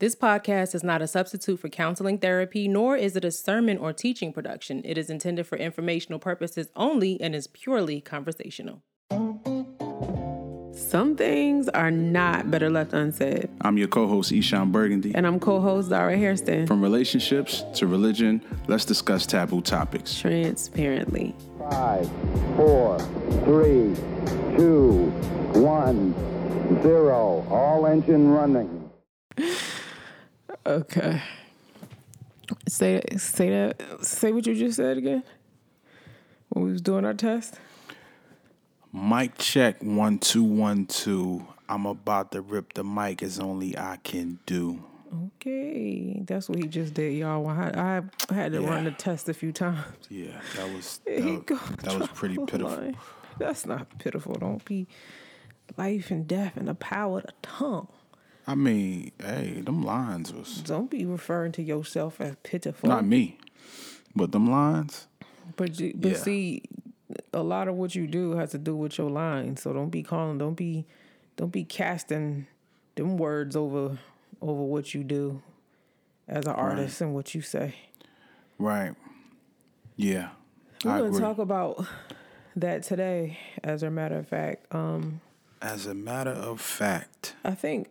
This podcast is not a substitute for counseling therapy, nor is it a sermon or teaching production. It is intended for informational purposes only and is purely conversational. Some things are not better left unsaid. I'm your co-host Eshawn Burgundy. And I'm co-host Zara Hairston. From relationships to religion, let's discuss taboo topics. Transparently. Five, four, three, two, one, zero. All engine running. Okay. Say say that. Say what you just said again. When we was doing our test. Mic check one two one two. I'm about to rip the mic as only I can do. Okay, that's what he just did, y'all. I had, I had to Yeah. run the test a few times. Yeah, that was that, go that was pretty pitiful. line. That's not pitiful. Don't be life and death and the power of the tongue. I mean, hey, them lines was Don't be referring to yourself as pitiful. not me, but them lines. But you, but Yeah. see, a lot of what you do has to do with your lines. So don't be calling. Don't be, don't be casting them words over over what you do as an artist and what you say. Right. Yeah. We're gonna agree. talk about that today. As a matter of fact, um, As a matter of fact, I think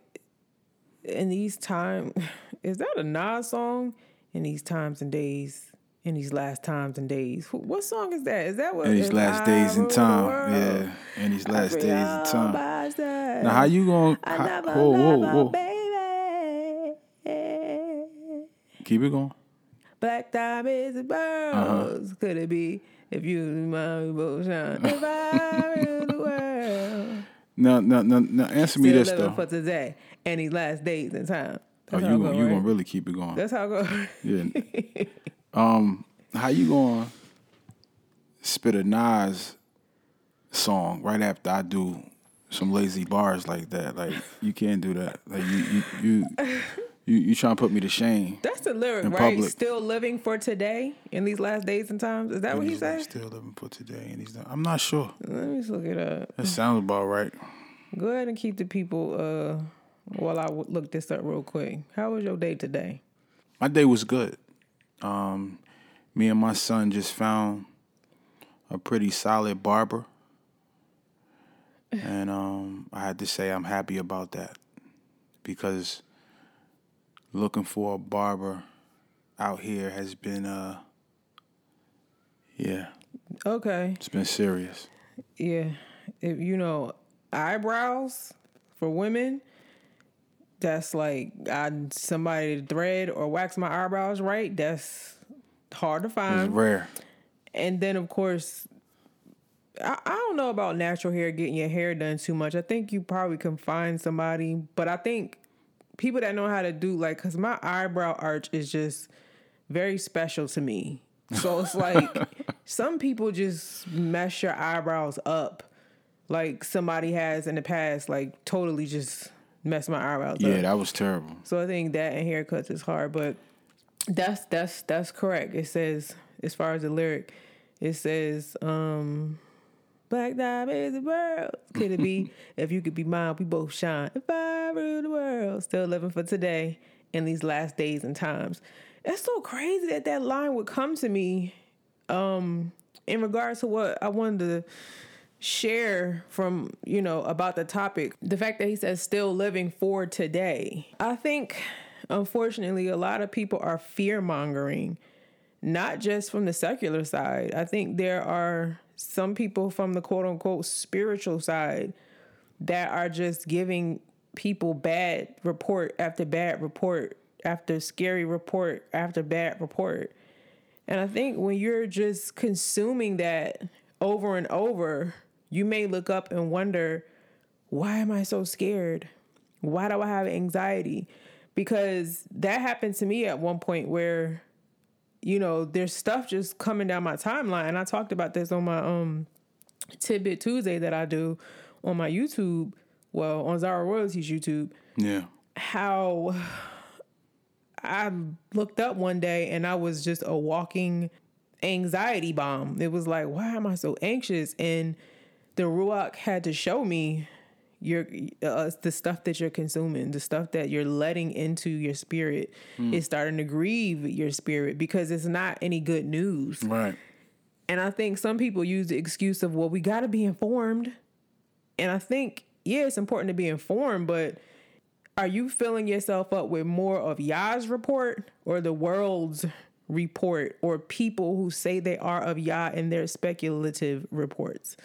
in these times, is that a Nas song? In these times and days, in these last times and days, what song is that? Is that what? in these last days rule time, yeah, in these last days all time. myself. Now, how you gonna? How- whoa, whoa, whoa! baby. Keep it going. Black diamonds and uh-huh. pearls. Could it be if you and my shine? If I rule the world. No, no, no, no. Answer me this though. for today and these last days and time. Oh, you gonna you right? gonna really keep it going? That's how it goes. Yeah. um, how you gonna spit a Nas song right after I do some lazy bars like that? Like you can't do that. Like you you you you, you trying to put me to shame. That's the lyric, right? public. Still living for today in these last days and times. Is that what he said? still living for today, and he's not, I'm not sure. Let me just look it up. That sounds about right. Go ahead and keep the people uh while I w- look this up real quick. How was your day today? My day was good. Um, me and my son just found a pretty solid barber, and um, I had to say I'm happy about that because looking for a barber out here has been uh, yeah, Okay. it's been serious. Yeah. If you know eyebrows for women, that's like I somebody to thread or wax my eyebrows right. That's hard to It's find. rare. And then of course I, I don't know about natural hair getting your hair done too much. I think you probably can find somebody, but I think people that know how to do like cuz my eyebrow arch is just very special to me. So it's like some people just mess your eyebrows up like somebody has in the past like totally just mess my eyebrows Yeah, up. that was terrible. So I think that and haircuts is hard, but that's that's that's correct. It says as far as the lyric, it says um Black diamonds the world. Could it be if you could be mine, we both shine. If I rule the world, still living for today in these last days and times. It's so crazy that that line would come to me um in regards to what I wanted to share from you know about the topic the fact that he says still living for today i think unfortunately a lot of people are fear mongering not just from the secular side i think there are some people from the quote unquote spiritual side that are just giving people bad report after bad report after scary report after bad report and I think when you're just consuming that over and over, you may look up and wonder, why am I so scared? Why do I have anxiety? Because that happened to me at one point where, you know, there's stuff just coming down my timeline. And I talked about this on my um tidbit Tuesday that I do on my YouTube, well, on Zara Royalties YouTube Yeah. how I looked up one day and I was just a walking anxiety bomb. It was like, why am I so anxious? And the Ruach had to show me, Your uh, the stuff that you're consuming, the stuff that you're letting into your spirit, is starting to grieve your spirit because it's not any good news. Right. And I think some people use the excuse of, well, we got to be informed. And I think, yeah, it's important to be informed, but are you filling yourself up with more of Yah's report or the world's report or people who say they are of Yah and their speculative reports?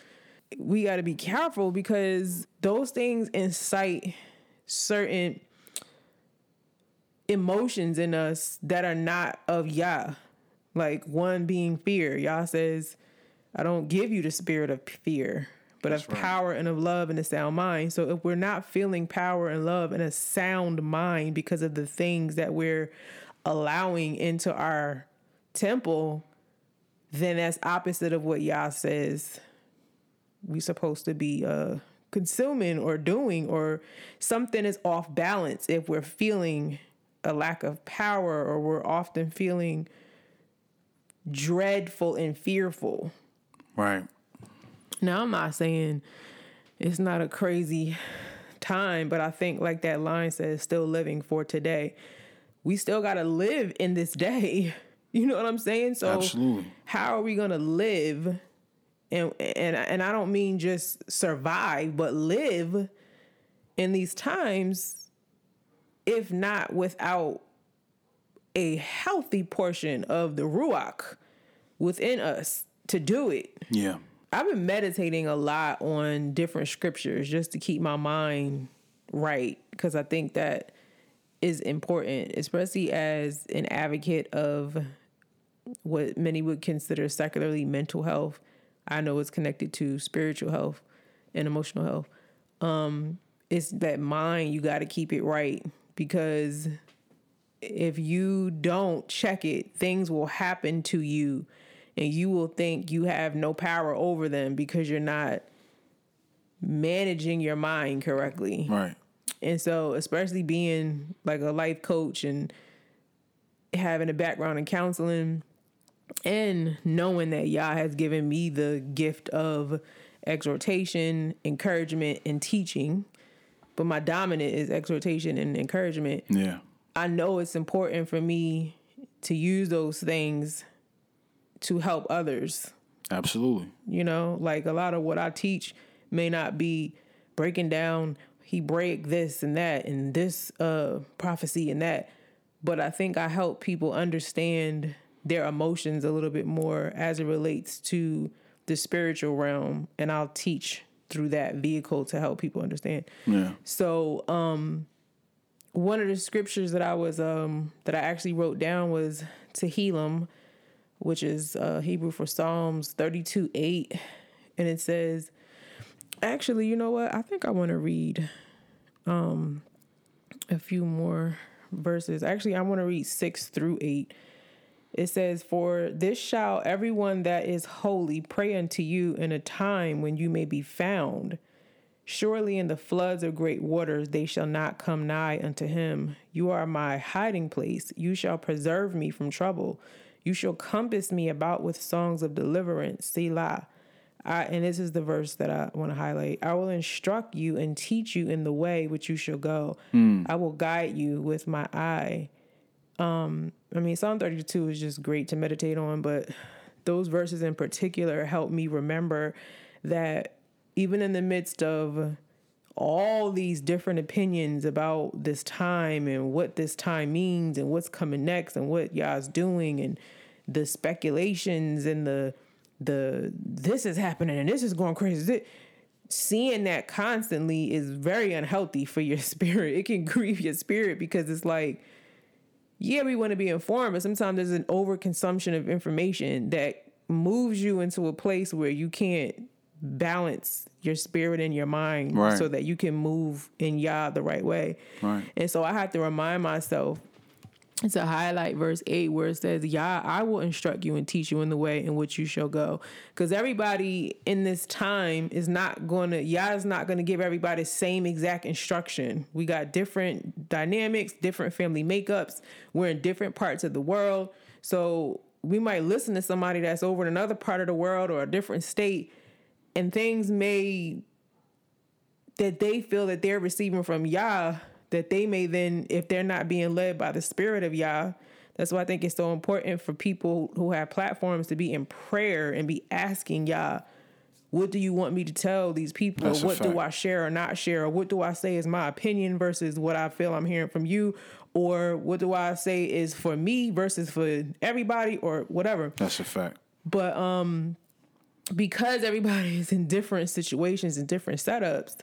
We got to be careful because those things incite certain emotions in us that are not of Yah. Like one being fear. Yah says, I don't give you the spirit of fear, but of right. power and of love and a sound mind. So if we're not feeling power and love and a sound mind because of the things that we're allowing into our temple, then that's opposite of what Yah says we supposed to be uh consuming or doing or something is off balance if we're feeling a lack of power or we're often feeling dreadful and fearful. Right. Now, I'm not saying it's not a crazy time, but I think, like that line says, still living for today. We still got to live in this day. You know what I'm saying? So, Absolutely. how are we going to live? And, and, and I don't mean just survive, but live in these times, if not without a healthy portion of the Ruach within us to do it. Yeah. I've been meditating a lot on different scriptures just to keep my mind right because I think that is important, especially as an advocate of what many would consider secularly mental health. I know it's connected to spiritual health and emotional health. Um, it's that mind you got to keep it right because if you don't check it, things will happen to you and you will think you have no power over them because you're not managing your mind correctly. Right. And so, especially being like a life coach and having a background in counseling and knowing that Yah has given me the gift of exhortation, encouragement, and teaching, but my dominant is exhortation and encouragement. Yeah. I know it's important for me to use those things to help others. Absolutely. You know, like a lot of what I teach may not be breaking down he break this and that and this uh prophecy and that, but I think I help people understand their emotions a little bit more as it relates to the spiritual realm and I'll teach through that vehicle to help people understand. Yeah. So, um, one of the scriptures that I was um that I actually wrote down was Tehillim, which is uh, Hebrew for Psalms thirty-two eight, and it says, actually, you know what? I think I want to read um a few more verses. Actually, I want to read six through eight. It says, For this shall everyone that is holy pray unto you in a time when you may be found. Surely in the floods of great waters they shall not come nigh unto him. You are my hiding place. You shall preserve me from trouble. You shall compass me about with songs of deliverance. Selah. I, and this is the verse that I want to highlight. I will instruct you and teach you in the way which you shall go. I will guide you with my eye. Um, I mean, Psalm 32 is just great to meditate on, but those verses in particular help me remember that even in the midst of all these different opinions about this time and what this time means and what's coming next and what Yah's doing and the speculations and the the this is happening and this is going crazy. Seeing that constantly is very unhealthy for your spirit. It can grieve your spirit because it's like, yeah, we want to be informed, but sometimes there's an overconsumption of information that moves you into a place where you can't balance your spirit and your mind Right. so that you can move in Yah the right way. Right. And so I have to remind myself to highlight verse 8 where it says, Yah, I will instruct you and teach you in the way in which you shall go. Because everybody in this time is not to, Yah is not to give everybody the same exact instruction. We got different dynamics, different family makeups. We're in different parts of the world. So we might listen to somebody that's over in another part of the world or a different state, and things may that they feel that they're receiving from Yah, that they may then, if they're not being led by the spirit of Yah, that's why I think it's so important for people who have platforms to be in prayer and be asking Yah, what do you want me to tell these people? That's what do. I share or not share? Or what do I say is my opinion versus what I feel I'm hearing from you? Or what do I say is for me versus for everybody or whatever? That's a fact. But um because everybody is in different situations and different setups,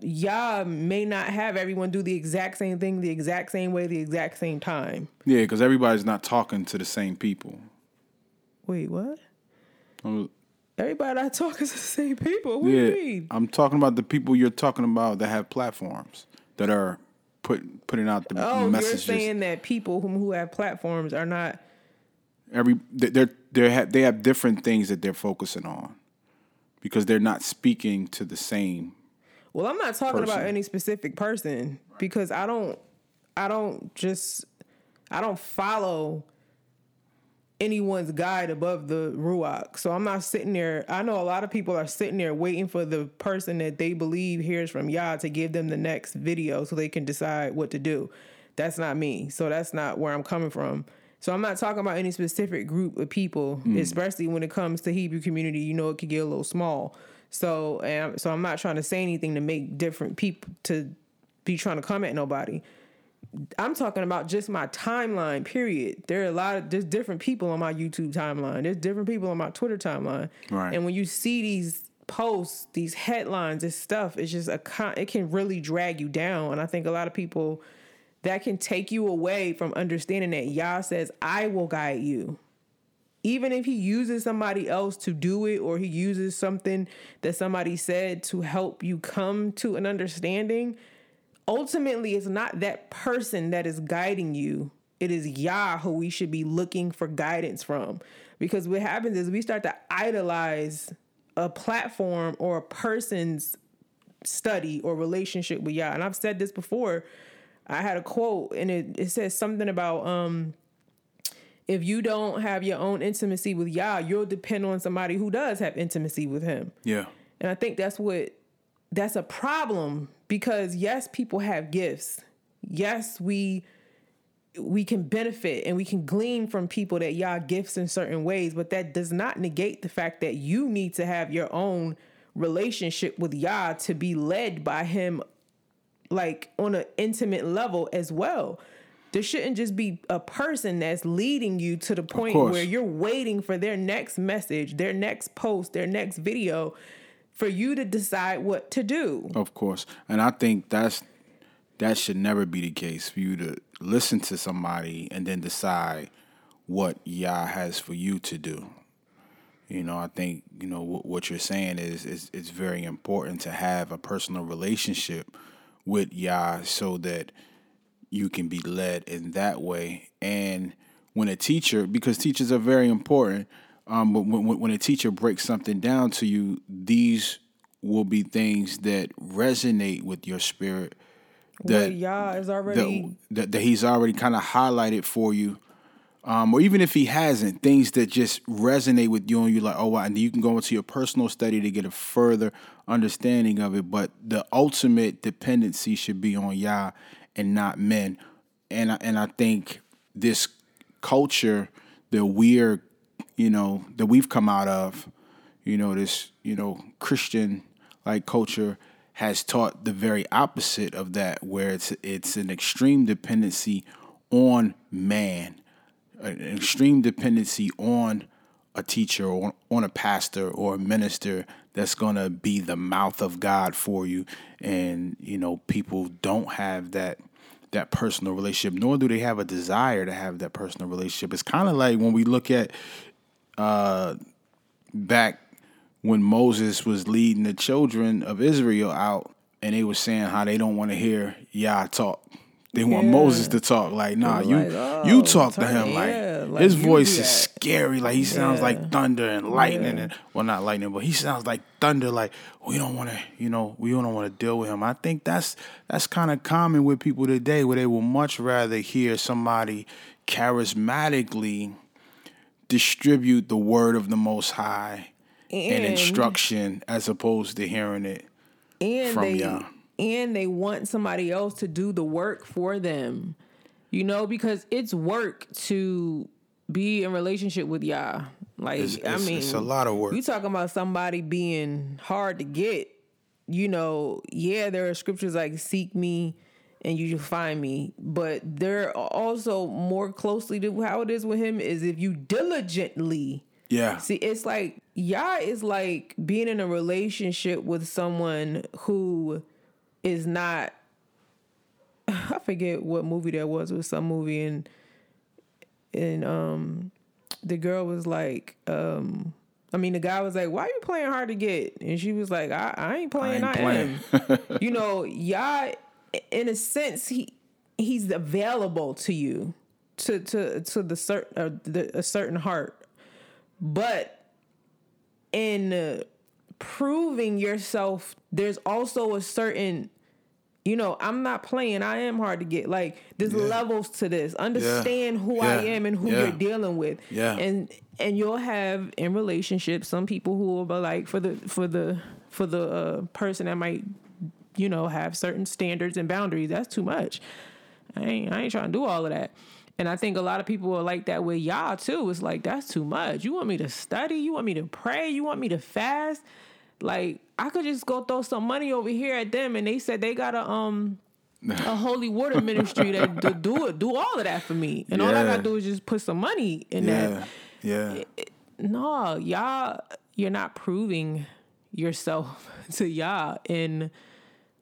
Yah may not have everyone do the exact same thing the exact same way the exact same time. Yeah, because everybody's not talking to the same people. Wait, what? Um, Everybody I talk is the same people. What do Yeah, you mean? I'm talking about the people you're talking about that have platforms that are put putting out the Oh, messages. you're saying that people whom who have platforms are not Every they- they're they have they have different things that they're focusing on because they're not speaking to the same. Well, I'm not talking about any specific person because I don't I don't just I don't follow anyone's guide above the ruach. So I'm not sitting there. I know a lot of people are sitting there waiting for the person that they believe hears from Yah to give them the next video so they can decide what to do. That's not me. So that's not where I'm coming from. So I'm not talking about any specific group of people, hmm. especially when it comes to Hebrew community. You know, it could get a little small. So and so I'm not trying to say anything to make different people to be trying to come at nobody. I'm talking about just my timeline, period. There are a lot of there's different people on my YouTube timeline. There's different people on my Twitter timeline. Right. And when you see these posts, these headlines, this stuff, it's just a con- it can really drag you down. And I think a lot of people that can take you away from understanding that Yah says, I will guide you. Even if he uses somebody else to do it or he uses something that somebody said to help you come to an understanding, ultimately it's not that person that is guiding you. It is Yah who we should be looking for guidance from. Because what happens is we start to idolize a platform or a person's study or relationship with Yah. And I've said this before. I had a quote and it, it says something about um if you don't have your own intimacy with Yah, you'll depend on somebody who does have intimacy with him. Yeah. And I think that's what that's a problem because yes, people have gifts. Yes, we we can benefit and we can glean from people that Yah gifts in certain ways, but that does not negate the fact that you need to have your own relationship with Yah to be led by him like on an intimate level as well. There shouldn't just be a person that's leading you to the point where you're waiting for their next message, their next post, their next video for you to decide what to do. Of course. And I think that's that should never be the case for you to listen to somebody and then decide what Yah has for you to do. You know, I think, you know, what, what you're saying is, is it's very important to have a personal relationship with Yah so that you can be led in that way. And when a teacher, because teachers are very important, um, but when, when when a teacher breaks something down to you, these will be things that resonate with your spirit. That That Yah is already that, that, that he's already kind of highlighted for you. Um, or even if he hasn't, things that just resonate with you and you're like, oh, wow. And you can go into your personal study to get a further understanding of it. But the ultimate dependency should be on Yah and not men. And I, and I think this culture that we're, you know, that we've come out of, you know, this, you know, Christian like culture has taught the very opposite of that, where it's it's an extreme dependency on man, an extreme dependency on a teacher or on a pastor or a minister that's going to be the mouth of God for you and you know people don't have that that personal relationship nor do they have a desire to have that personal relationship it's kind of like when we look at uh back when Moses was leading the children of Israel out and they were saying how they don't want to hear Yah talk. They want Yeah. Moses to talk. Like, nah, you like, oh, you talk to him. Like, yeah, like, his voice is scary. Like he sounds Yeah. like thunder and lightning and well not lightning, but he sounds like thunder. Like, we don't want to, you know, we don't want to deal with him. I think that's that's kind of common with people today where they will much rather hear somebody charismatically distribute the word of the most high and, And- instruction as opposed to hearing it from they Yah. And they want somebody else to do the work for them. You know, because it's work to be in relationship with Yah. Like It's, I mean, it's a lot of work. You talking about somebody being hard to get? You know, yeah, there are scriptures like "seek me." And you shall find me, but there are also more closely to how it is with him is if you diligently Yeah. See, it's like Yah is like being in a relationship with someone who is not. I forget what movie that was. It was some movie and and um the girl was like um I mean the guy was like, "Why are you playing hard to get?" And she was like, "I, I ain't playing. I, ain't playing." am." you know, Yah, in a sense, he he's available to you to to to the certain uh, the, a certain heart but in uh, proving yourself there's also a certain you know i'm not playing i am hard to get like there's levels to this understand who i am and who Yeah. you're dealing with Yeah. and and you'll have in relationships some people who will be like for the for the for the uh, person that might you know have certain standards and boundaries that's too much I ain't, I ain't trying to do all of that. And I think a lot of people are like that with Yah too. It's like that's too much. You want me to study? You want me to pray? You want me to fast? Like I could just go throw some money over here at them, and they said they got a um a holy water ministry that to do it, do all of that for me, and all I gotta do is just put some money in that Yeah. Yeah. no, y'all, you're not proving yourself to Yah, and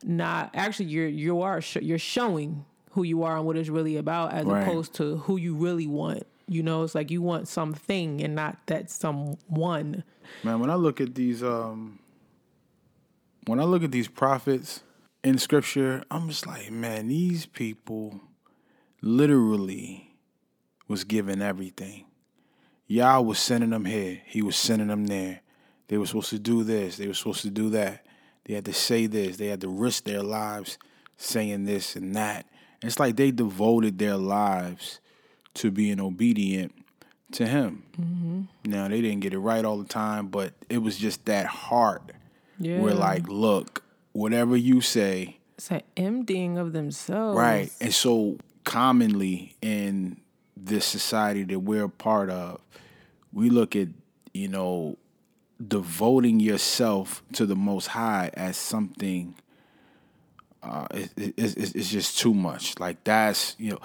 not actually you're you are sh- you're showing who you are and what it's really about, as Right. opposed to who you really want. You know, it's like you want something and not that someone. Man, when I look at these um when I look at these prophets in scripture, I'm just like, man, these people literally was given everything. Yah was sending them here. He was sending them there. They were supposed to do this. They were supposed to do that. They had to say this. They had to risk their lives saying this and that. It's like they devoted their lives to being obedient to him. Mm-hmm. Now they didn't get it right all the time, but it was just that heart. Yeah, Where like, look, whatever you say, it's an emptying of themselves. right? And so commonly in this society that we're a part of, we look at you know devoting yourself to the Most High as something. Uh, it, it, it's, it's just too much. Like that's you know,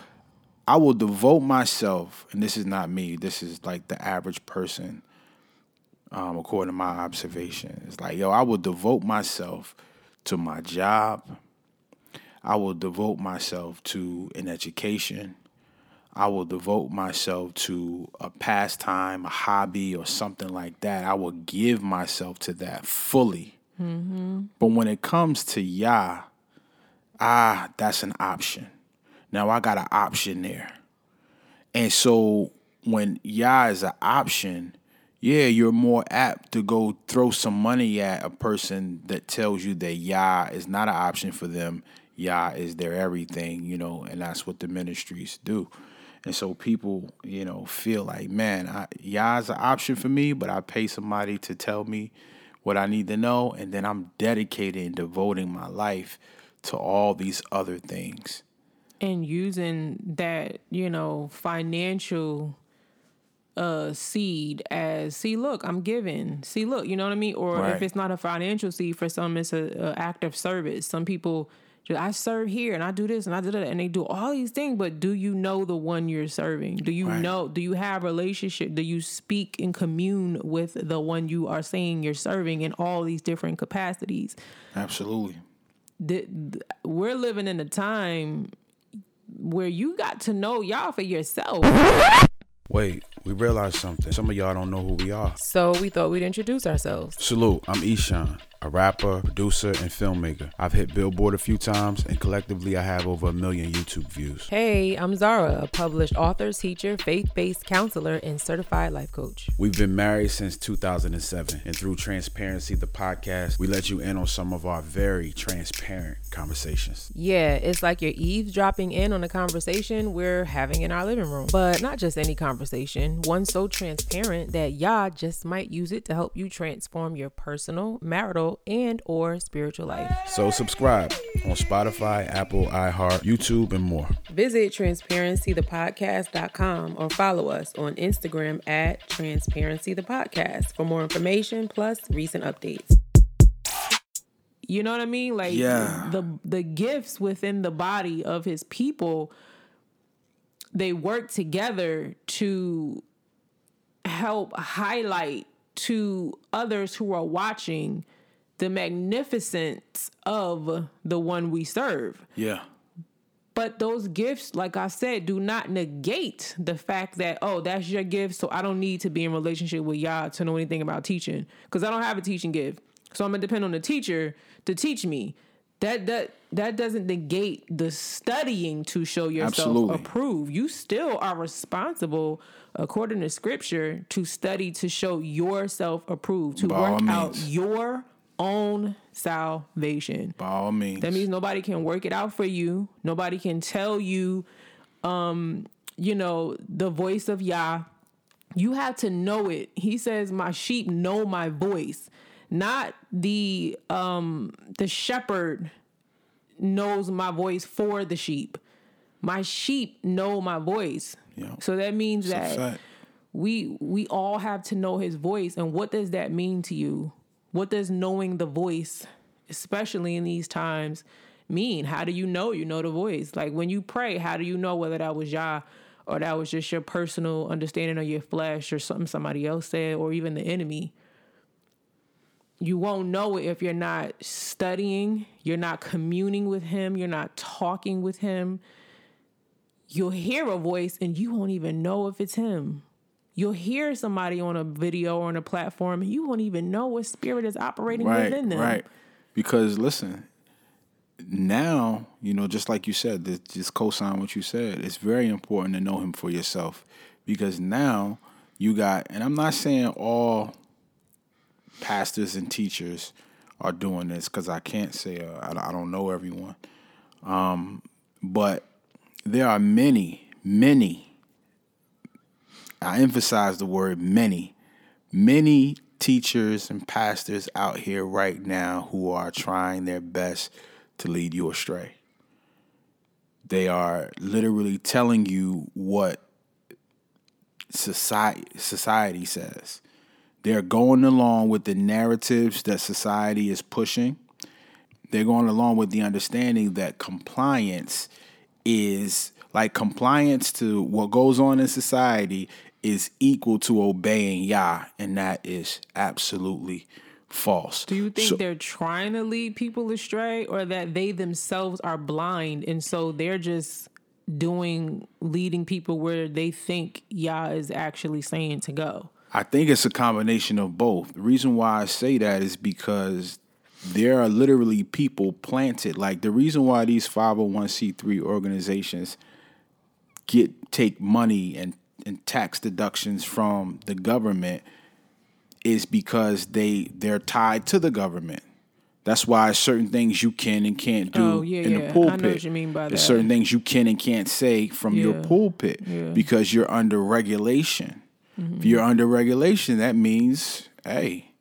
I will devote myself, and this is not me. This is like the average person, um, according to my observations. Like yo, I will devote myself to my job. I will devote myself to an education. I will devote myself to a pastime, a hobby, or something like that. I will give myself to that fully. But when it comes to Yah, ah, that's an option. Now I got an option there. And so when Yah is an option, yeah, you're more apt to go throw some money at a person that tells you that Yah is not an option for them. Yah is their everything, you know, and that's what the ministries do. And so people, you know, feel like, man, I, Yah's an option for me, but I pay somebody to tell me what I need to know, and then I'm dedicated and devoting my life to all these other things. and using that you know financial uh seed as see look i'm giving see look you know what i mean or Right. if it's not a financial seed for some it's a, a act of service some people i serve here and i do this and i do that and they do all these things but do you know the one you're serving do you Right. know do you have relationship do you speak and commune with the one you are saying you're serving in all these different capacities Absolutely. the, the- we're living in a time where you got to know Yah for yourself. Wait, we realized something. Some of y'all don't know who we are. So we thought we'd introduce ourselves. Salute, I'm Eshawn, a rapper, producer, and filmmaker. I've hit Billboard a few times, and collectively I have over a million YouTube views. Hey, I'm Zara, a published author, teacher, faith based counselor, and certified life coach. We've been married since 2007, and through Transparency, the podcast, we let you in on some of our very transparent conversations. Yeah, it's like you're eavesdropping in on a conversation we're having in our living room. But not just any conversation, one so transparent that Yah just might use it to help you transform your personal, marital, and or spiritual life. So subscribe on Spotify, Apple, iHeart, YouTube, and more. Visit transparencythepodcast.com or follow us on Instagram at transparencythepodcast for more information plus recent updates. You know what I mean? Like Yeah. the the gifts within the body of his people, they work together to help highlight to others who are watching the magnificence of the one we serve. Yeah. But those gifts, like I said, do not negate the fact that, oh, that's your gift. So I don't need to be in relationship with Yah to know anything about teaching. Because I don't have a teaching gift. So I'm gonna depend on the teacher to teach me. That that that doesn't negate the studying to show yourself Absolutely. approved. You still are responsible, according to scripture, to study to show yourself approved, to By work out your own salvation. By all means. That means nobody can work it out for you. Nobody can tell you, um, you know, the voice of Yah. You have to know it. He says, "My sheep know my voice." Not the um the shepherd knows my voice for the sheep. My sheep know my voice. Yeah. So that means It's that we we all have to know his voice and what does that mean to you what does knowing the voice especially in these times mean? How do you know you know the voice? Like when you pray how do you know whether that was yah or that was just your personal understanding of your flesh or something somebody else said or even the enemy? You won't know it if you're not studying you're not communing with him you're not talking with him. You'll hear a voice and you won't even know if it's him You'll hear somebody on a video or on a platform, and you won't even know what spirit is operating right, within them. right. Because listen, now you know, just like you said, this, just co-sign what you said. It's very important to know him for yourself because now you got, and I'm not saying all pastors and teachers are doing this because I can't say uh, I, I don't know everyone, um, but there are many, many. I emphasize the word many many teachers and pastors out here right now who are trying their best to lead you astray. They are literally telling you what society society says. They're going along with the narratives that society is pushing. They're going along with the understanding that compliance is like compliance to what goes on in society is equal to obeying Yah, and that is absolutely false. Do you think So- they're trying to lead people astray, or that they themselves are blind and so they're just doing leading people where they think Yah is actually saying to go? I think it's a combination of both. The reason why I say that is because there are literally people planted. Like the reason why these 501c3 organizations get take money and, and tax deductions from the government is because they they're tied to the government. That's why certain things you can and can't do Oh, yeah, in yeah. I the know pulpit. what you mean by There's certain things you can and can't say from your pulpit Yeah. because you're under regulation. Mm-hmm. If you're under regulation, that means, hey,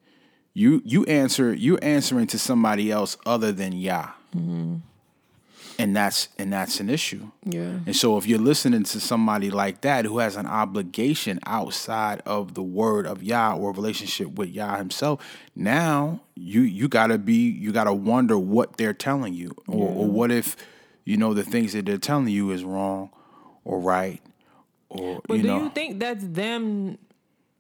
you you answer you're answering to somebody else other than Yah. Mm-hmm. And that's and that's an issue. Yeah. And so if you're listening to somebody like that who has an obligation outside of the word of Yah or relationship with Yah himself, now you you gotta be you gotta wonder what they're telling you. Or, or what if, you know, the things that they're telling you is wrong or right or But you do know you think that's them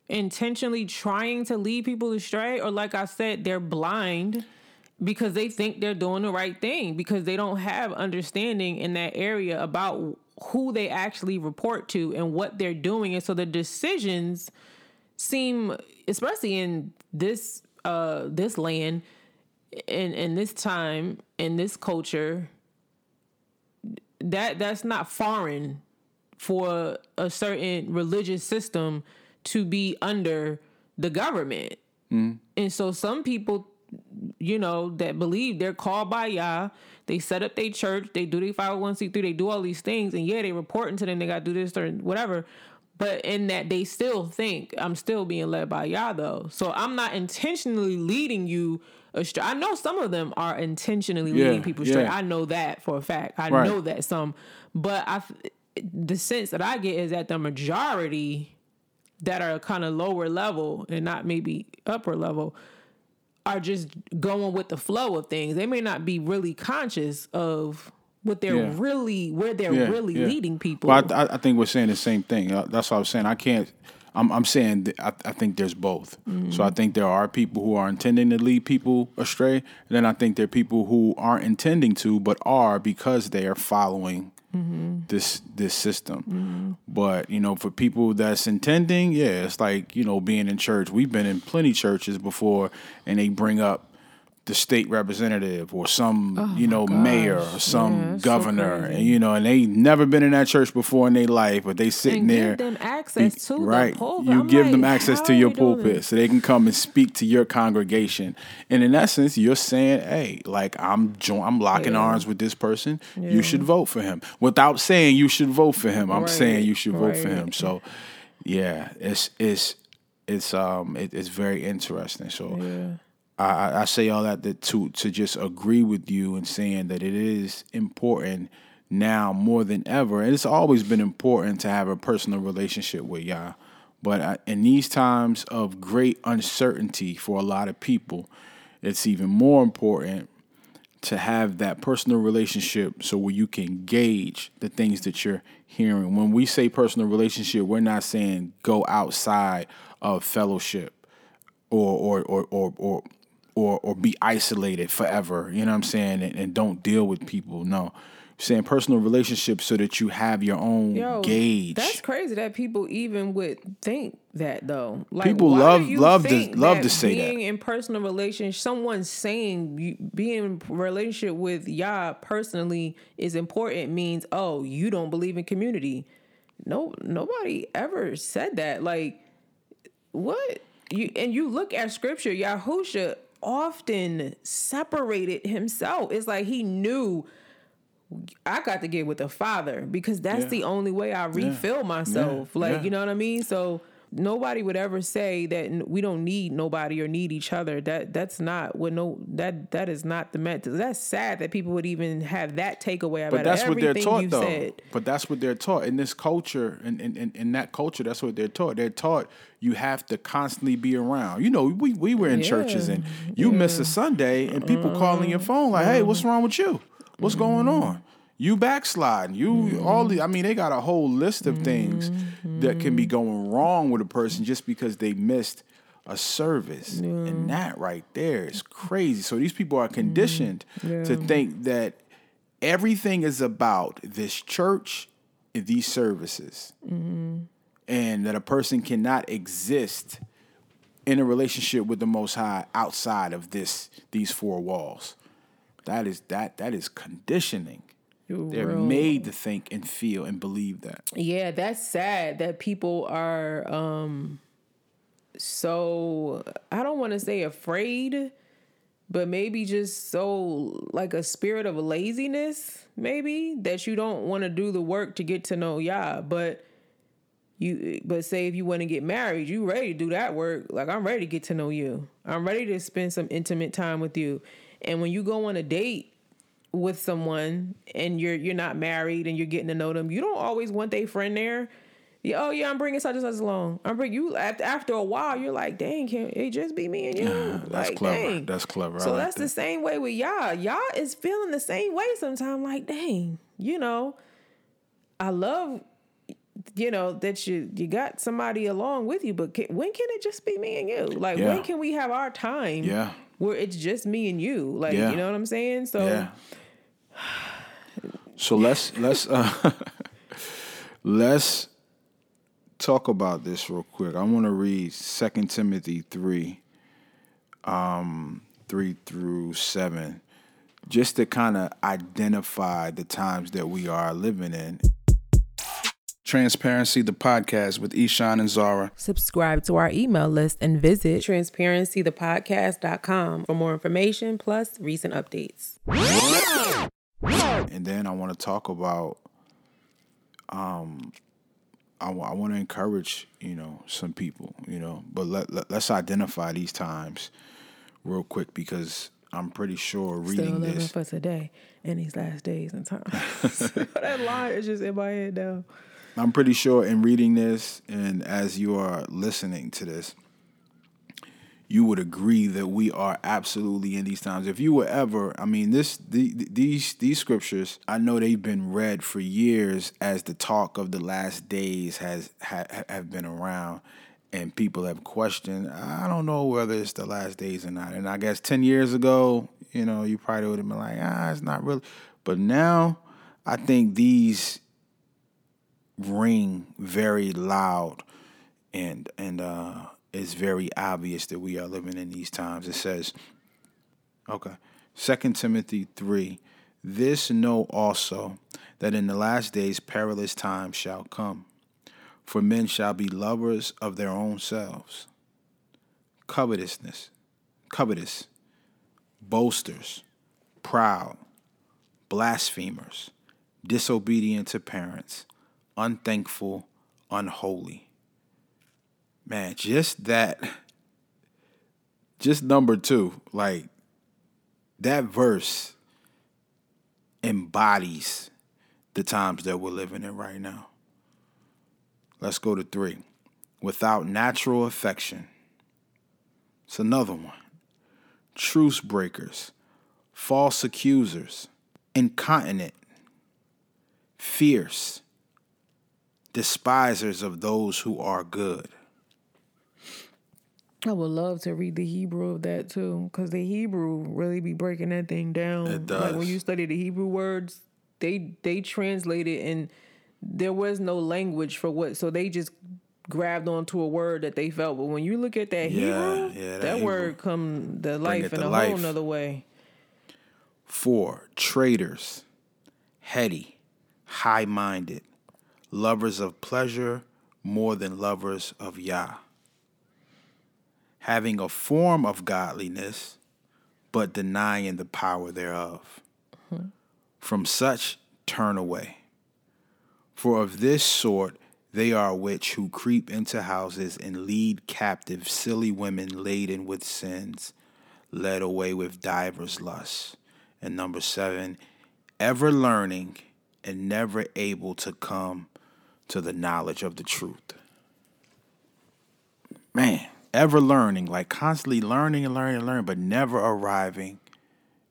intentionally trying to lead people astray, or like I said, they're blind because they think they're doing the right thing because they don't have understanding in that area about who they actually report to and what they're doing, and so the decisions seem, especially in this uh this land, in in this time in this culture, that that's not foreign for a certain religious system to be under the government. And so some people, you know, that believe they're called by Yah, they set up their church, they do their 501c3, they do all these things, and yeah, they reporting to them, they got to do this or whatever. but in that they still think I'm still being led by Yah though. So I'm not intentionally leading you astray. I know some of them are intentionally Yeah, leading people astray. yeah. I know that for a fact. I Right. know that some, but I, the sense that I get is that the majority that are kind of lower level and not maybe upper level are just going with the flow of things. They may not be really conscious of what they're Yeah. really where they're Yeah, really yeah. leading people. Well, I, I- think we're saying the same thing. Uh, That's what I was saying. I can't. I'm, I'm saying I, I think there's both. So I think there are people who are intending to lead people astray, and then I think there are people who aren't intending to, but are because they are following Mm-hmm. this this system. Mm-hmm. But you know, for people that's intending, yeah, it's like you know being in church. We've been in plenty churches before, and they bring up the state representative or some you know mayor or some Oh Yeah, it's so governor, and you know, and they never been in that church before in their life, but they sitting and there. give them access to Right, the pulpit. you I'm give them access to your pulpit so they can come and speak to your congregation. And in essence, you're saying, "Hey, like I'm jo- I'm locking Yeah. arms with this person. You should vote for him." Without saying you should vote for him, I'm Right, saying you should vote for him. So, yeah, it's it's it's um it, it's very interesting. So. I, I- say all that to, to to just agree with you and saying that it is important now more than ever, and it's always been important to have a personal relationship with Yah. But I, in these times of great uncertainty for a lot of people, it's even more important to have that personal relationship so where you can gauge the things that you're hearing. When we say personal relationship, we're not saying go outside of fellowship or or or or or or, or be isolated forever. You know what I'm saying? And, and don't deal with people. No. saying personal relationships so that you have your own Yo, gauge. That's crazy that people even would think that though. Like People love- love to- love to say that. being in personal relationship, someone saying you, being in relationship with Yah personally is important means oh you don't believe in community. No, nobody ever said that. Like what you and you look at scripture, Yahusha often separated himself. It's like he knew I got to get with the Father because that's Yeah. the only way I refill myself. Yeah. Like, Yeah. you know what I mean? So nobody would ever say that we don't need nobody or need each other. That that's not what no that that is not the meant. That's sad that people would even have that takeaway But that's what they're taught, though. said. But that's what they're taught in this culture, and in, in, in that culture, that's what they're taught. They're taught you have to constantly be around. You know, we, we were in churches, and mm-hmm. you miss a Sunday, and people calling your mm-hmm. phone like, "Hey, what's mm-hmm. wrong with you? What's going on?" You backsliding. You all the. I mean, they got a whole list of things that can be going wrong with a person just because they missed a service, and that right there is crazy. So these people are conditioned mm, to think that everything is about this church and these services mm-hmm. and that a person cannot exist in a relationship with the most high outside of this these four walls that is that that is conditioning they're made to think and feel and believe that Yeah, that's sad that people are um so I don't want to say afraid, but maybe just so like a spirit of laziness, maybe that you don't want to do the work to get to know Yah, but you but say if you want to get married, you ready to do that work. Like I'm ready to get to know you. I'm ready to spend some intimate time with you. And when you go on a date with someone and you're you're not married and you're getting to know them, you don't always want their friend there. Yeah, oh yeah, I'm bringing such and such along. I'm bringing you after after a while. You're like, dang, can it just be me and you? that's like, clever dang. that's clever So like that's the same way with Yah. Yah is feeling the same way sometimes. Like, dang, you know, I love, you know, that you you got somebody along with you, but can, when can it just be me and you? Like, Yeah. when can we have our time? Yeah. where it's just me and you. Like, Yeah. you know what I'm saying? So. Yeah. So let's let's uh, let's talk about this real quick. I want to read 2 Timothy three, um, three through seven, just to kind of identify the times that we are living in. Transparency, the podcast with Eshawn and Zara. Subscribe to our email list and visit transparencythepodcast.com for more information plus recent updates. And then I want to talk about um I, want to encourage you know some people, you know, but let, let us identify these times real quick because I'm pretty sure reading Still living this. for today in these last days and times. that line is just in my head now. I'm pretty sure in reading this and as you are listening to this, you would agree that we are absolutely in these times. If you were ever, I mean, this the, these these scriptures, I know they've been read for years as the talk of the last days has ha, have been around, and people have questioned. I don't know whether it's the last days or not. And I guess ten years ago, you know, you probably would have been like, ah, it's not really. But now, I think these ring very loud, and and uh it's very obvious that we are living in these times. It says, okay, Second Timothy 3 This know also that in the last days perilous times shall come. For men shall be lovers of their own selves, covetousness, covetous, boasters, proud, blasphemers, disobedient to parents, unthankful, unholy man, just that, just number two, like that verse embodies the times that we're living in right now. Let's go to three. Without natural affection. It's another one. Truce breakers, false accusers, incontinent, fierce, despisers of those who are good. I would love to read the Hebrew of that too, because the Hebrew really be breaking that thing down. It Like when you study the Hebrew words, they they translate it and there was no language for what, so they just grabbed onto a word that they felt. But when you look at that Yeah, Hebrew, yeah, that that, Hebrew. word come the life in to a life. whole nother way. Four, traitors, heady, high minded, lovers of pleasure more than lovers of Yah, having a form of godliness, but denying the power thereof. From such turn away. For of this sort they are which who creep into houses and lead captive silly women laden with sins, led away with divers lusts. And number seven, ever learning and never able to come to the knowledge of the truth. Man, ever learning, like constantly learning and learning and learning, but never arriving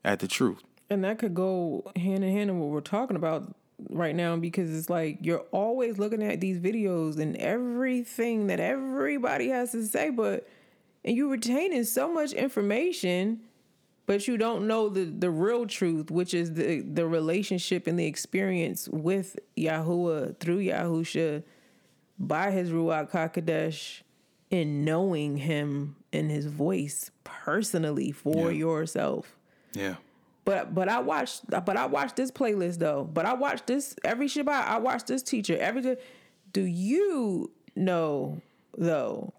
at the truth. And that could go hand in hand in what we're talking about right now because it's like you're always looking at these videos and everything that everybody has to say, but and you retaining so much information, but you don't know the the real truth, which is the the relationship and the experience with Yahuwah through Yahusha by his Ruach Hakodesh and knowing him and his voice personally for Yeah. yourself. Yeah. But but I watched but I watched this playlist though. But I watched this every Shabbat. I watched this teacher every day. Do you know though?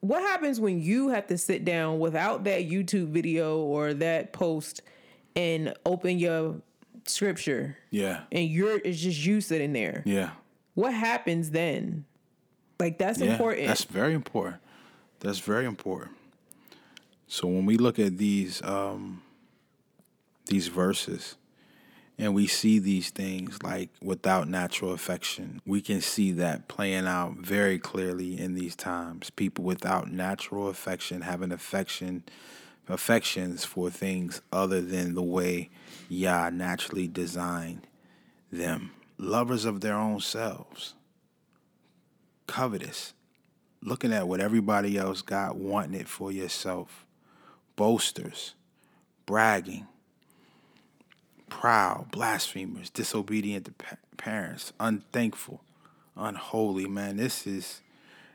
What happens when you have to sit down without that YouTube video or that post and open your scripture Yeah. and you're it's just you sitting there? Yeah. What happens then? Like that's Yeah, important. That's very important. That's very important. So when we look at these um, these verses and we see these things like without natural affection, we can see that playing out very clearly in these times. People without natural affection having affection affections for things other than the way Yah naturally designed them. Lovers of their own selves covetous, looking at what everybody else got, wanting it for yourself, boasters, bragging, proud, blasphemers, disobedient to pa- parents, unthankful, unholy. Man, this is.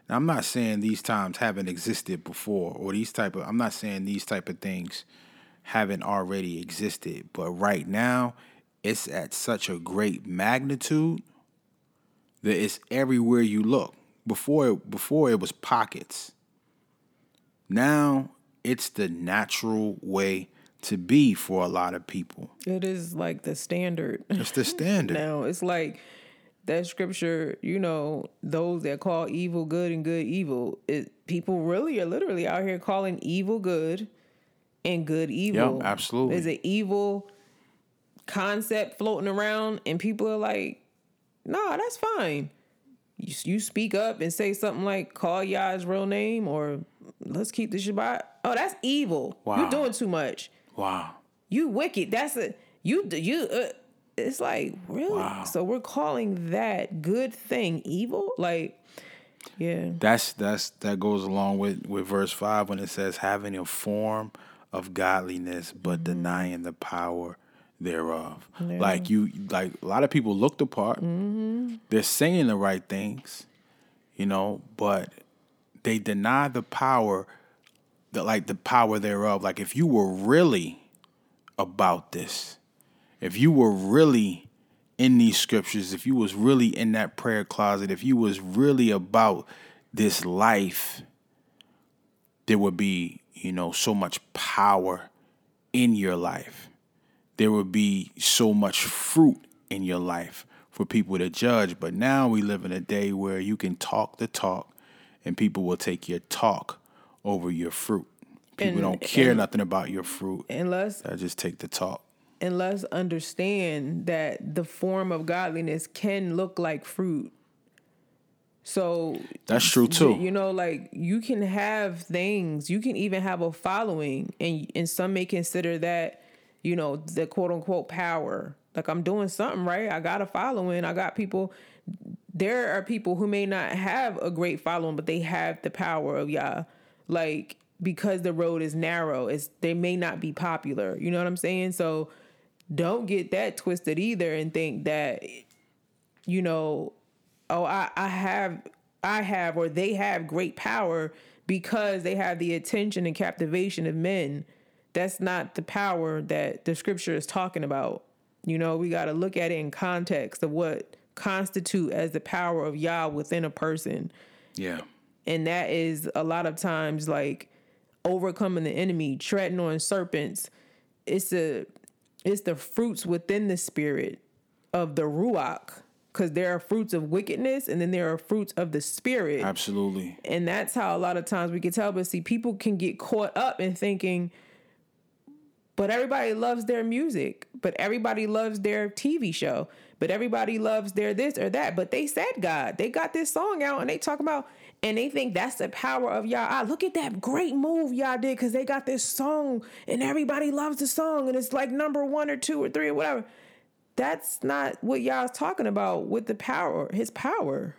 I'm not saying these times haven't existed before, or these type of. I'm not saying these type of things haven't already existed, but right now, it's at such a great magnitude that it's everywhere you look. Before before it was pockets. Now it's the natural way to be for a lot of people. it is like the standard. It's the standard. now. It's like that scripture, you know, those that call evil good and good evil, it people really are literally out here calling evil good and good evil. absolutely. There's an evil concept floating around, and people are like, "Nah, that's fine." You, you speak up and say something like, "Call Yah's real name," or "Let's keep the Shabbat." Oh, that's evil. Wow. You're doing too much. Wow. You wicked. That's a you. You. Uh, it's like really. Wow. So we're calling that good thing evil. Like, yeah. That's that's that goes along with with verse five when it says having a form of godliness but Mm-hmm. denying the power thereof. Like you like a lot of people look the part. Mm-hmm. They're saying the right things, you know, but they deny the power the like the power thereof. Like if you were really about this, if you were really in these scriptures, if you was really in that prayer closet, if you was really about this life, there would be, you know, so much power in your life. There would be so much fruit in your life for people to judge. But now we live in a day where you can talk the talk and people will take your talk over your fruit. People And- don't care and- nothing about your fruit. Unless let's just take the talk. and let's understand that the form of godliness can look like fruit. So That's true too. You know, like you can have things, you can even have a following, and and some may consider that, you know, the quote unquote power. Like I'm doing something right. I got a following. I got people. There are people who may not have a great following, but they have the power of Yah. Like because the road is narrow, it's they may not be popular. You know what I'm saying? So don't get that twisted either and think that you know oh I, I have i have or they have great power because they have the attention and captivation of men that's not the power that the scripture is talking about you know we got to look at it in context of what constitute as the power of yah within a person Yeah. and that is a lot of times like overcoming the enemy treading on serpents it's a it's the fruits within the spirit of the ruach because there are fruits of wickedness and then there are fruits of the spirit Absolutely. and that's how a lot of times we can tell but see people can get caught up in thinking but everybody loves their music but everybody loves their tv show but everybody loves their this or that. But they said god. They got this song out and they talk about and they think that's the power of Yah. Ah, look at that great move Yah did because they got this song and everybody loves the song and it's like number one or two or three or whatever. That's not what Yah's talking about with the power his power.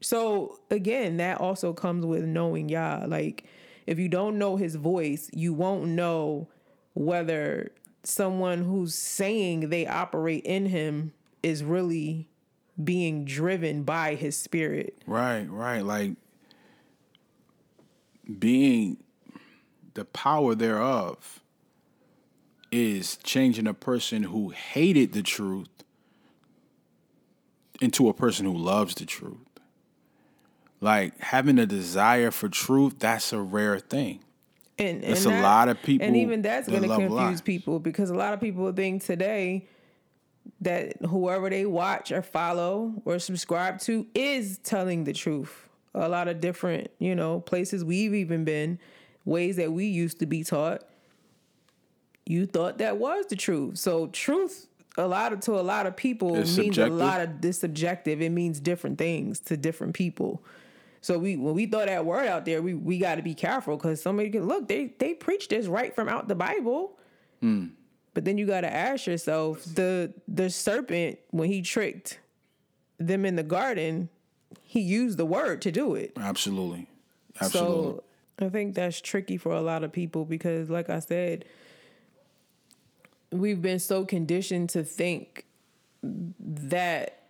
So again, that also comes with knowing Yah. Like if you don't know his voice, you won't know whether someone who's saying they operate in him is really being driven by his spirit. Right, right. Like being the power thereof is changing a person who hated the truth into a person who loves the truth. Like having a desire for truth, that's a rare thing. And, It's and a lot of people and even that's that going to confuse people because a lot of people think today that whoever they watch or follow or subscribe to is telling the truth. A lot of different, you know, places we've even been, ways that we used to be taught. You thought that was the truth. So truth a lot of to a lot of people It's means subjective. a lot of this subjective. It means different things to different people. So we when we throw that word out there, we, we got to be careful because somebody can look. They they preach this right from out the Bible, hmm. but then you got to ask yourself the the serpent when he tricked them in the garden, he used the word to do it. Absolutely. Absolutely. So I think that's tricky for a lot of people because, like I said, we've been so conditioned to think that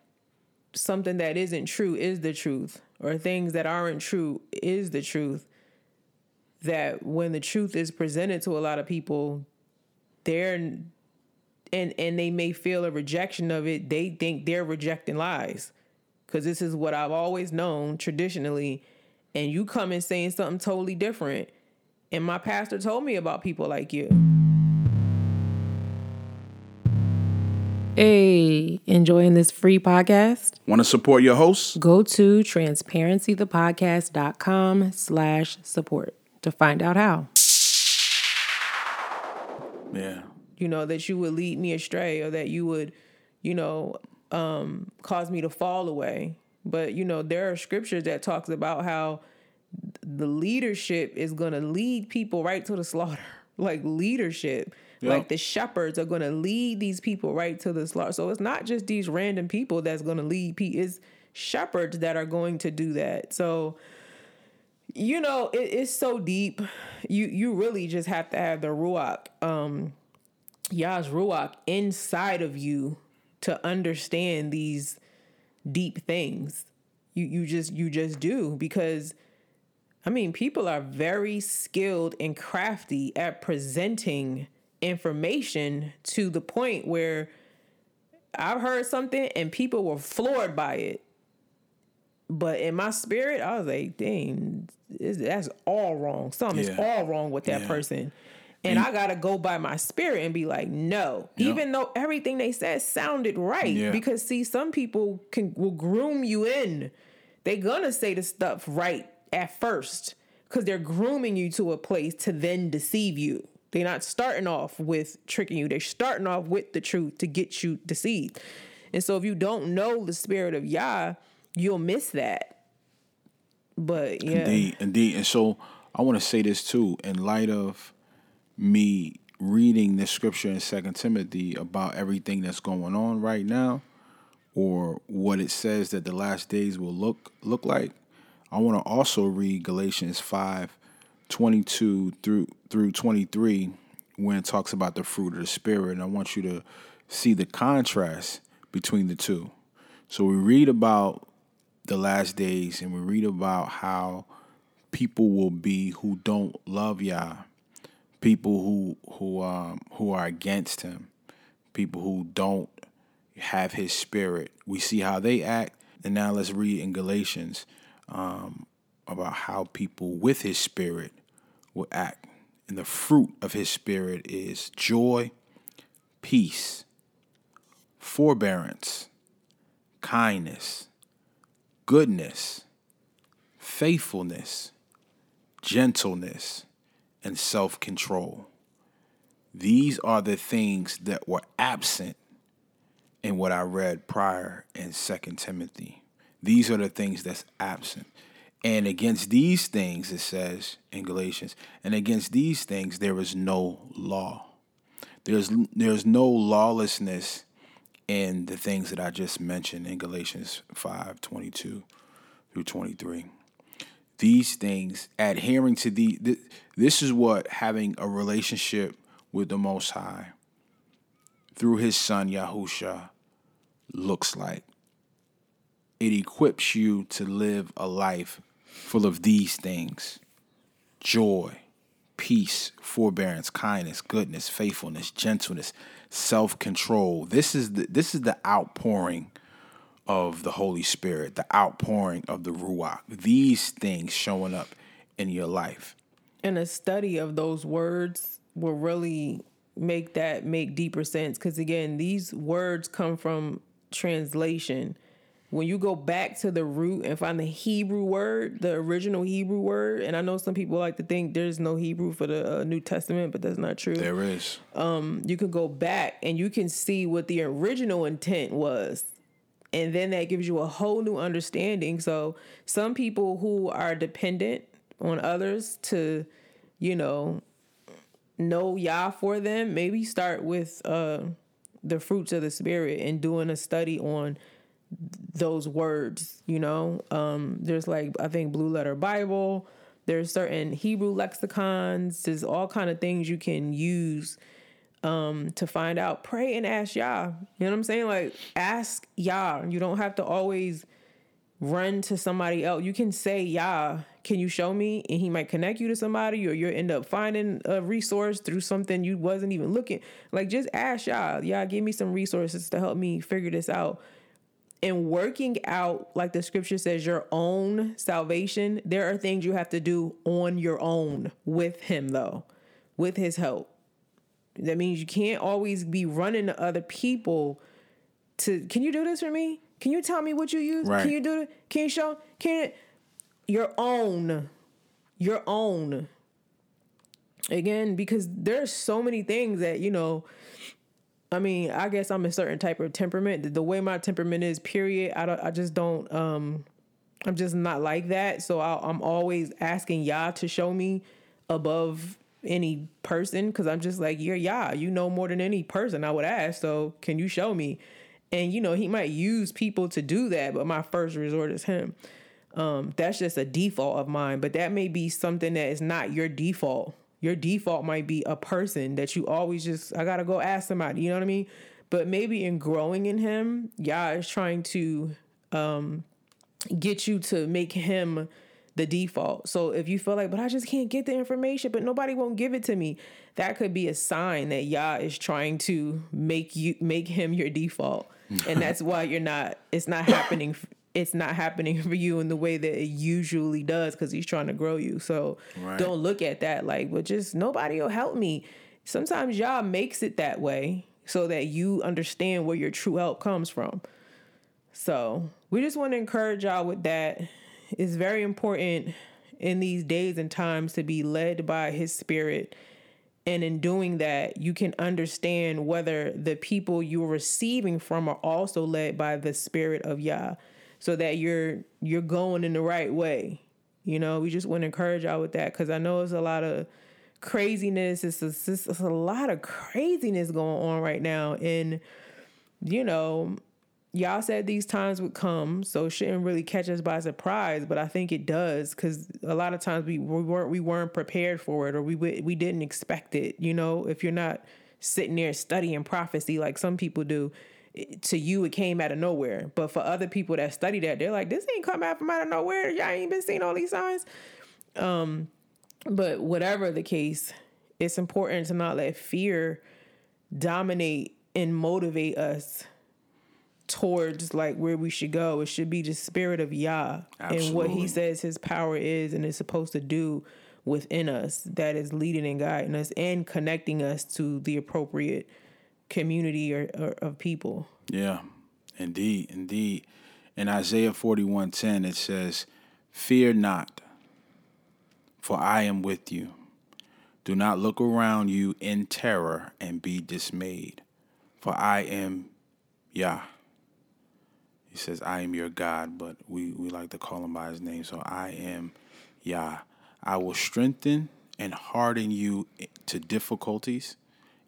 something that isn't true is the truth, or things that aren't true is the truth. That when the truth is presented to a lot of people, they're and and they may feel a rejection of it. They think they're rejecting lies because this is what I've always known traditionally. And you come and saying something totally different. And my pastor told me about people like you. Hey, enjoying this free podcast? Want to support your hosts? Go to transparencythepodcast.com slash support to find out how. Yeah. you know, that you would lead me astray or that you would, you know, um, cause me to fall away. But, you know, there are scriptures that talks about how the leadership is going to lead people right to the slaughter. Like leadership. Like the shepherds are going to lead these people right to the slaughter. So it's not just these random people that's going to lead. It's shepherds that are going to do that. So, you know, it, it's so deep. You you really just have to have the ruach, um, Yah's ruach inside of you to understand these deep things. You you just you just do because I mean people are very skilled and crafty at presenting information to the point where I've heard something and people were floored by it. But in my spirit, I was like, dang, that's all wrong. Something's Yeah. all wrong with that Yeah. person. And I gotta go by my spirit and be like, no. Even though everything they said sounded right. Yeah. Because see, some people can will groom you in. They gonna say the stuff right at first. Cause they're grooming you to a place to then deceive you. They're not starting off with tricking you. They're starting off with the truth to get you deceived. And so if you don't know the spirit of Yah, you'll miss that. But yeah. Indeed, indeed. And so I want to say this too, in light of me reading this scripture in Second Timothy about everything that's going on right now, or what it says that the last days will look look like. I want to also read Galatians 5, 22 through through 23, when it talks about the fruit of the spirit. And I want you to see the contrast between the two. So we read about the last days and we read about how people will be who don't love Yah, people who who um who are against him, people who don't have his spirit. We see how they act, and now let's read in Galatians um, about how people with his spirit will act. And the fruit of his spirit is joy, peace, forbearance, kindness, goodness, faithfulness, gentleness, and self control. These are the things that were absent in what I read prior in Second Timothy. These are the things that's absent. And against these things, it says in Galatians, and against these things there is no law. There's there's no lawlessness in the things that I just mentioned in Galatians 5, 22 through 23. These things, adhering to the, th- this is what having a relationship with the Most High through His Son Yahusha looks like. It equips you to live a life full of these things joy, peace, forbearance, kindness, goodness, faithfulness, gentleness, self-control. This is the this is the outpouring of the Holy Spirit, the outpouring of the Ruach. These things showing up in your life. and a study of those words will really make that make deeper sense because again these words come from translation when you go back to the root and find the hebrew word the original hebrew word and i know some people like to think there's no hebrew for the uh, new testament but that's not true There is. you can go back and you can see what the original intent was. And then that gives you a whole new understanding. So some people who are dependent on others to, you know, know Yah for them, maybe start with uh the fruits of the spirit and doing a study on those words, you know. Um there's like I think Blue Letter Bible, there's certain Hebrew lexicons, there's all kind of things you can use um to find out. Pray and ask Yah. You know what I'm saying? Like ask Yah. You don't have to always run to somebody else. You can say, Yah, can you show me? And he might connect you to somebody, or you'll end up finding a resource through something you wasn't even looking. Like just ask Yah, Yah, give me some resources to help me figure this out. And working out, like the scripture says, your own salvation, there are things you have to do on your own with him, though, with his help. That means you can't always be running to other people to can you do this for me? Can you tell me what you use? Right. Can you do it? Can you show? Can it? Your own, your own. Again, because there's so many things that you know. I mean, I guess I'm a certain type of temperament. The, way my temperament is, period. I don't. I just don't. Um, I'm just not like that. So i I'm always asking Yah to show me above any person because I'm just like you're Yah. You know more than any person I would ask. So can you show me? And you know he might use people to do that, but my first resort is him. Um, that's just a default of mine, but that may be something that is not your default. Your default might be a person that you always just I gotta go ask somebody. You know what I mean? But maybe in growing in him, Yah is trying to um, get you to make him the default. So if you feel like, but I just can't get the information, but nobody won't give it to me, that could be a sign that Yah is trying to make you make him your default, and that's why you're not. It's not happening. It's not happening for you in the way that it usually does because he's trying to grow you. So Right. don't look at that like, but just nobody will help me. Sometimes Yah makes it that way so that you understand where your true help comes from. So we just want to encourage y'all with that. It's very important in these days and times to be led by his spirit. And in doing that, you can understand whether the people you're receiving from are also led by the spirit of Yah. So that you're you're going in the right way. You know, we just want to encourage y'all with that because I know it's a lot of craziness. It's, it's, it's a lot of craziness going on right now. And, you know, Yah said these times would come, so it shouldn't really catch us by surprise. But I think it does because a lot of times we, we weren't we weren't prepared for it or we we didn't expect it. You know, if you're not sitting there studying prophecy like some people do, it- to you it came out of nowhere. But for other people that study that, they're like, this ain't come out from out of nowhere. Y'all ain't been seeing all these signs. Um, but whatever the case, it's important to not let fear dominate and motivate us towards like where we should go. It should be the spirit of Yah and what he says his power is and is supposed to do within us that is leading and guiding us and connecting us to the appropriate community or, or of people. Yeah, indeed, indeed. In Isaiah forty one ten, it says, "Fear not, for I am with you. Do not look around you in terror and be dismayed, for I am Yah." He says, "I am your God," but we we like to call him by his name. So I am Yah. I will strengthen and harden you to difficulties.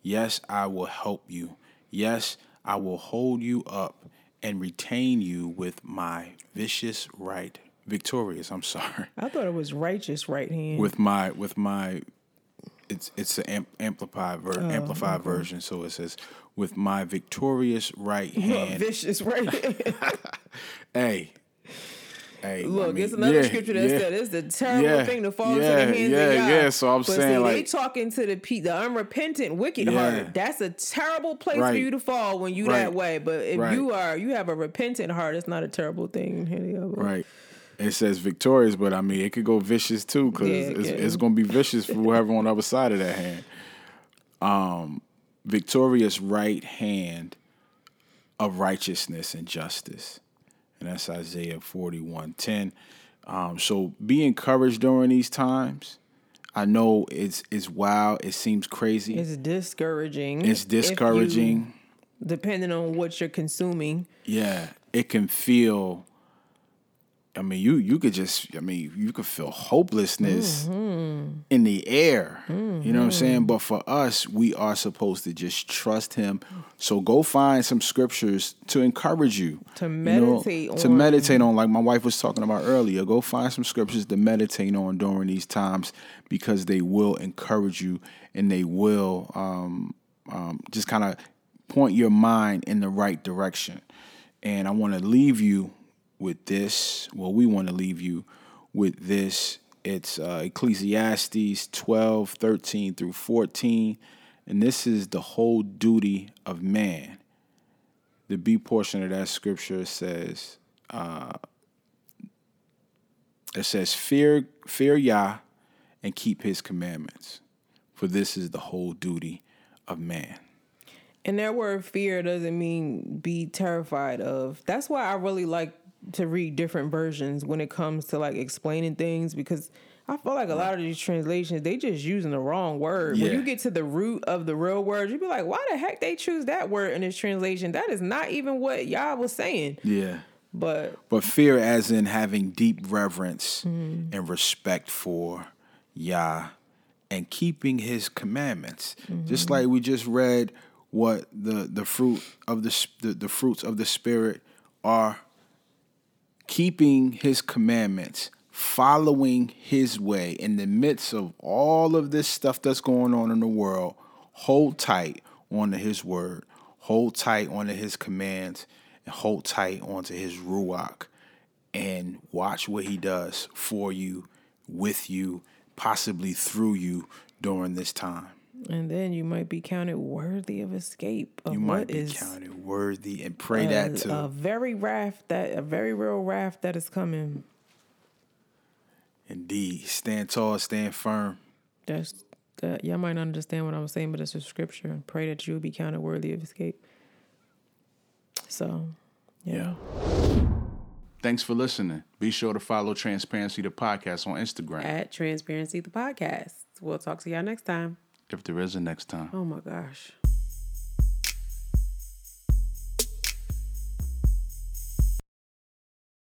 Yes, I will help you. Yes, I will hold you up and retain you with my vicious right. Victorious, I'm sorry. I thought it was righteous right hand. With my with my it's it's an amp, amplified ver- oh, amplified version so it says with my victorious right hand. vicious right hand. hey. Hey, Look, I mean, it's another yeah, scripture that yeah. said it's a terrible Yeah, thing to fall into the hands of God. yeah, so I'm but saying, see, they talking to the pe- the unrepentant, wicked heart. That's a terrible place for you to fall when you Right. that way. But if Right. you are, you have a repentant heart. It's not a terrible thing. Right. It says victorious, but I mean, it could go vicious too, because it's, it's going to be vicious for whoever on the other side of that hand. Um, victorious right hand of righteousness and justice, and that's Isaiah forty one ten. Um, so be encouraged during these times. I know it's it's wild. It seems crazy. It's discouraging. it's if you- discouraging. depending on what you're consuming. Yeah, it can feel. I mean, you you could just. I mean, you could feel hopelessness Mm-hmm. in the air. You know what I'm saying? But for us, we are supposed to just trust Him. So go find some scriptures to encourage you To you know, meditate to on. meditate on. Like my wife was talking about earlier. Go find some scriptures to meditate on during these times because they will encourage you and they will um, um, just kind of point your mind in the right direction. And I want to leave you with this. Well, we want to leave you with this. It's uh, Ecclesiastes 12, 13 through 14. And this is the whole duty of man. The B portion of that scripture says, uh, it says, fear, fear Yah and keep his commandments, for this is the whole duty of man. And that word fear doesn't mean be terrified of. That's why I really like to read different versions when it comes to like explaining things because I feel like a lot of these translations they just using the wrong word. When you get to the root of the real word, you be like, why the heck they choose that word in this translation? That is not even what y'all was saying. Yeah. But But fear, as in having deep reverence mm-hmm. and respect for Yah and keeping His commandments, just mm-hmm. like we just read what the the fruit of the the, the fruits of the Spirit are. Keeping His commandments, following His way in the midst of all of this stuff that's going on in the world. Hold tight onto His word. Hold tight onto His commands and hold tight onto his ruach and watch what he does for you, with you, possibly through you during this time. And then you might be counted worthy of escape of You might be counted worthy and pray a, that too. a very raft that a very real raft that is coming. Indeed. Stand tall, stand firm. That's that y'all might not understand what I'm saying, but it's a scripture. Pray that you will be counted worthy of escape. So, yeah. Thanks for listening. Be sure to follow Transparency the Podcast on Instagram. At Transparency the Podcast. We'll talk to y'all next time. If there is a next time. Oh my gosh.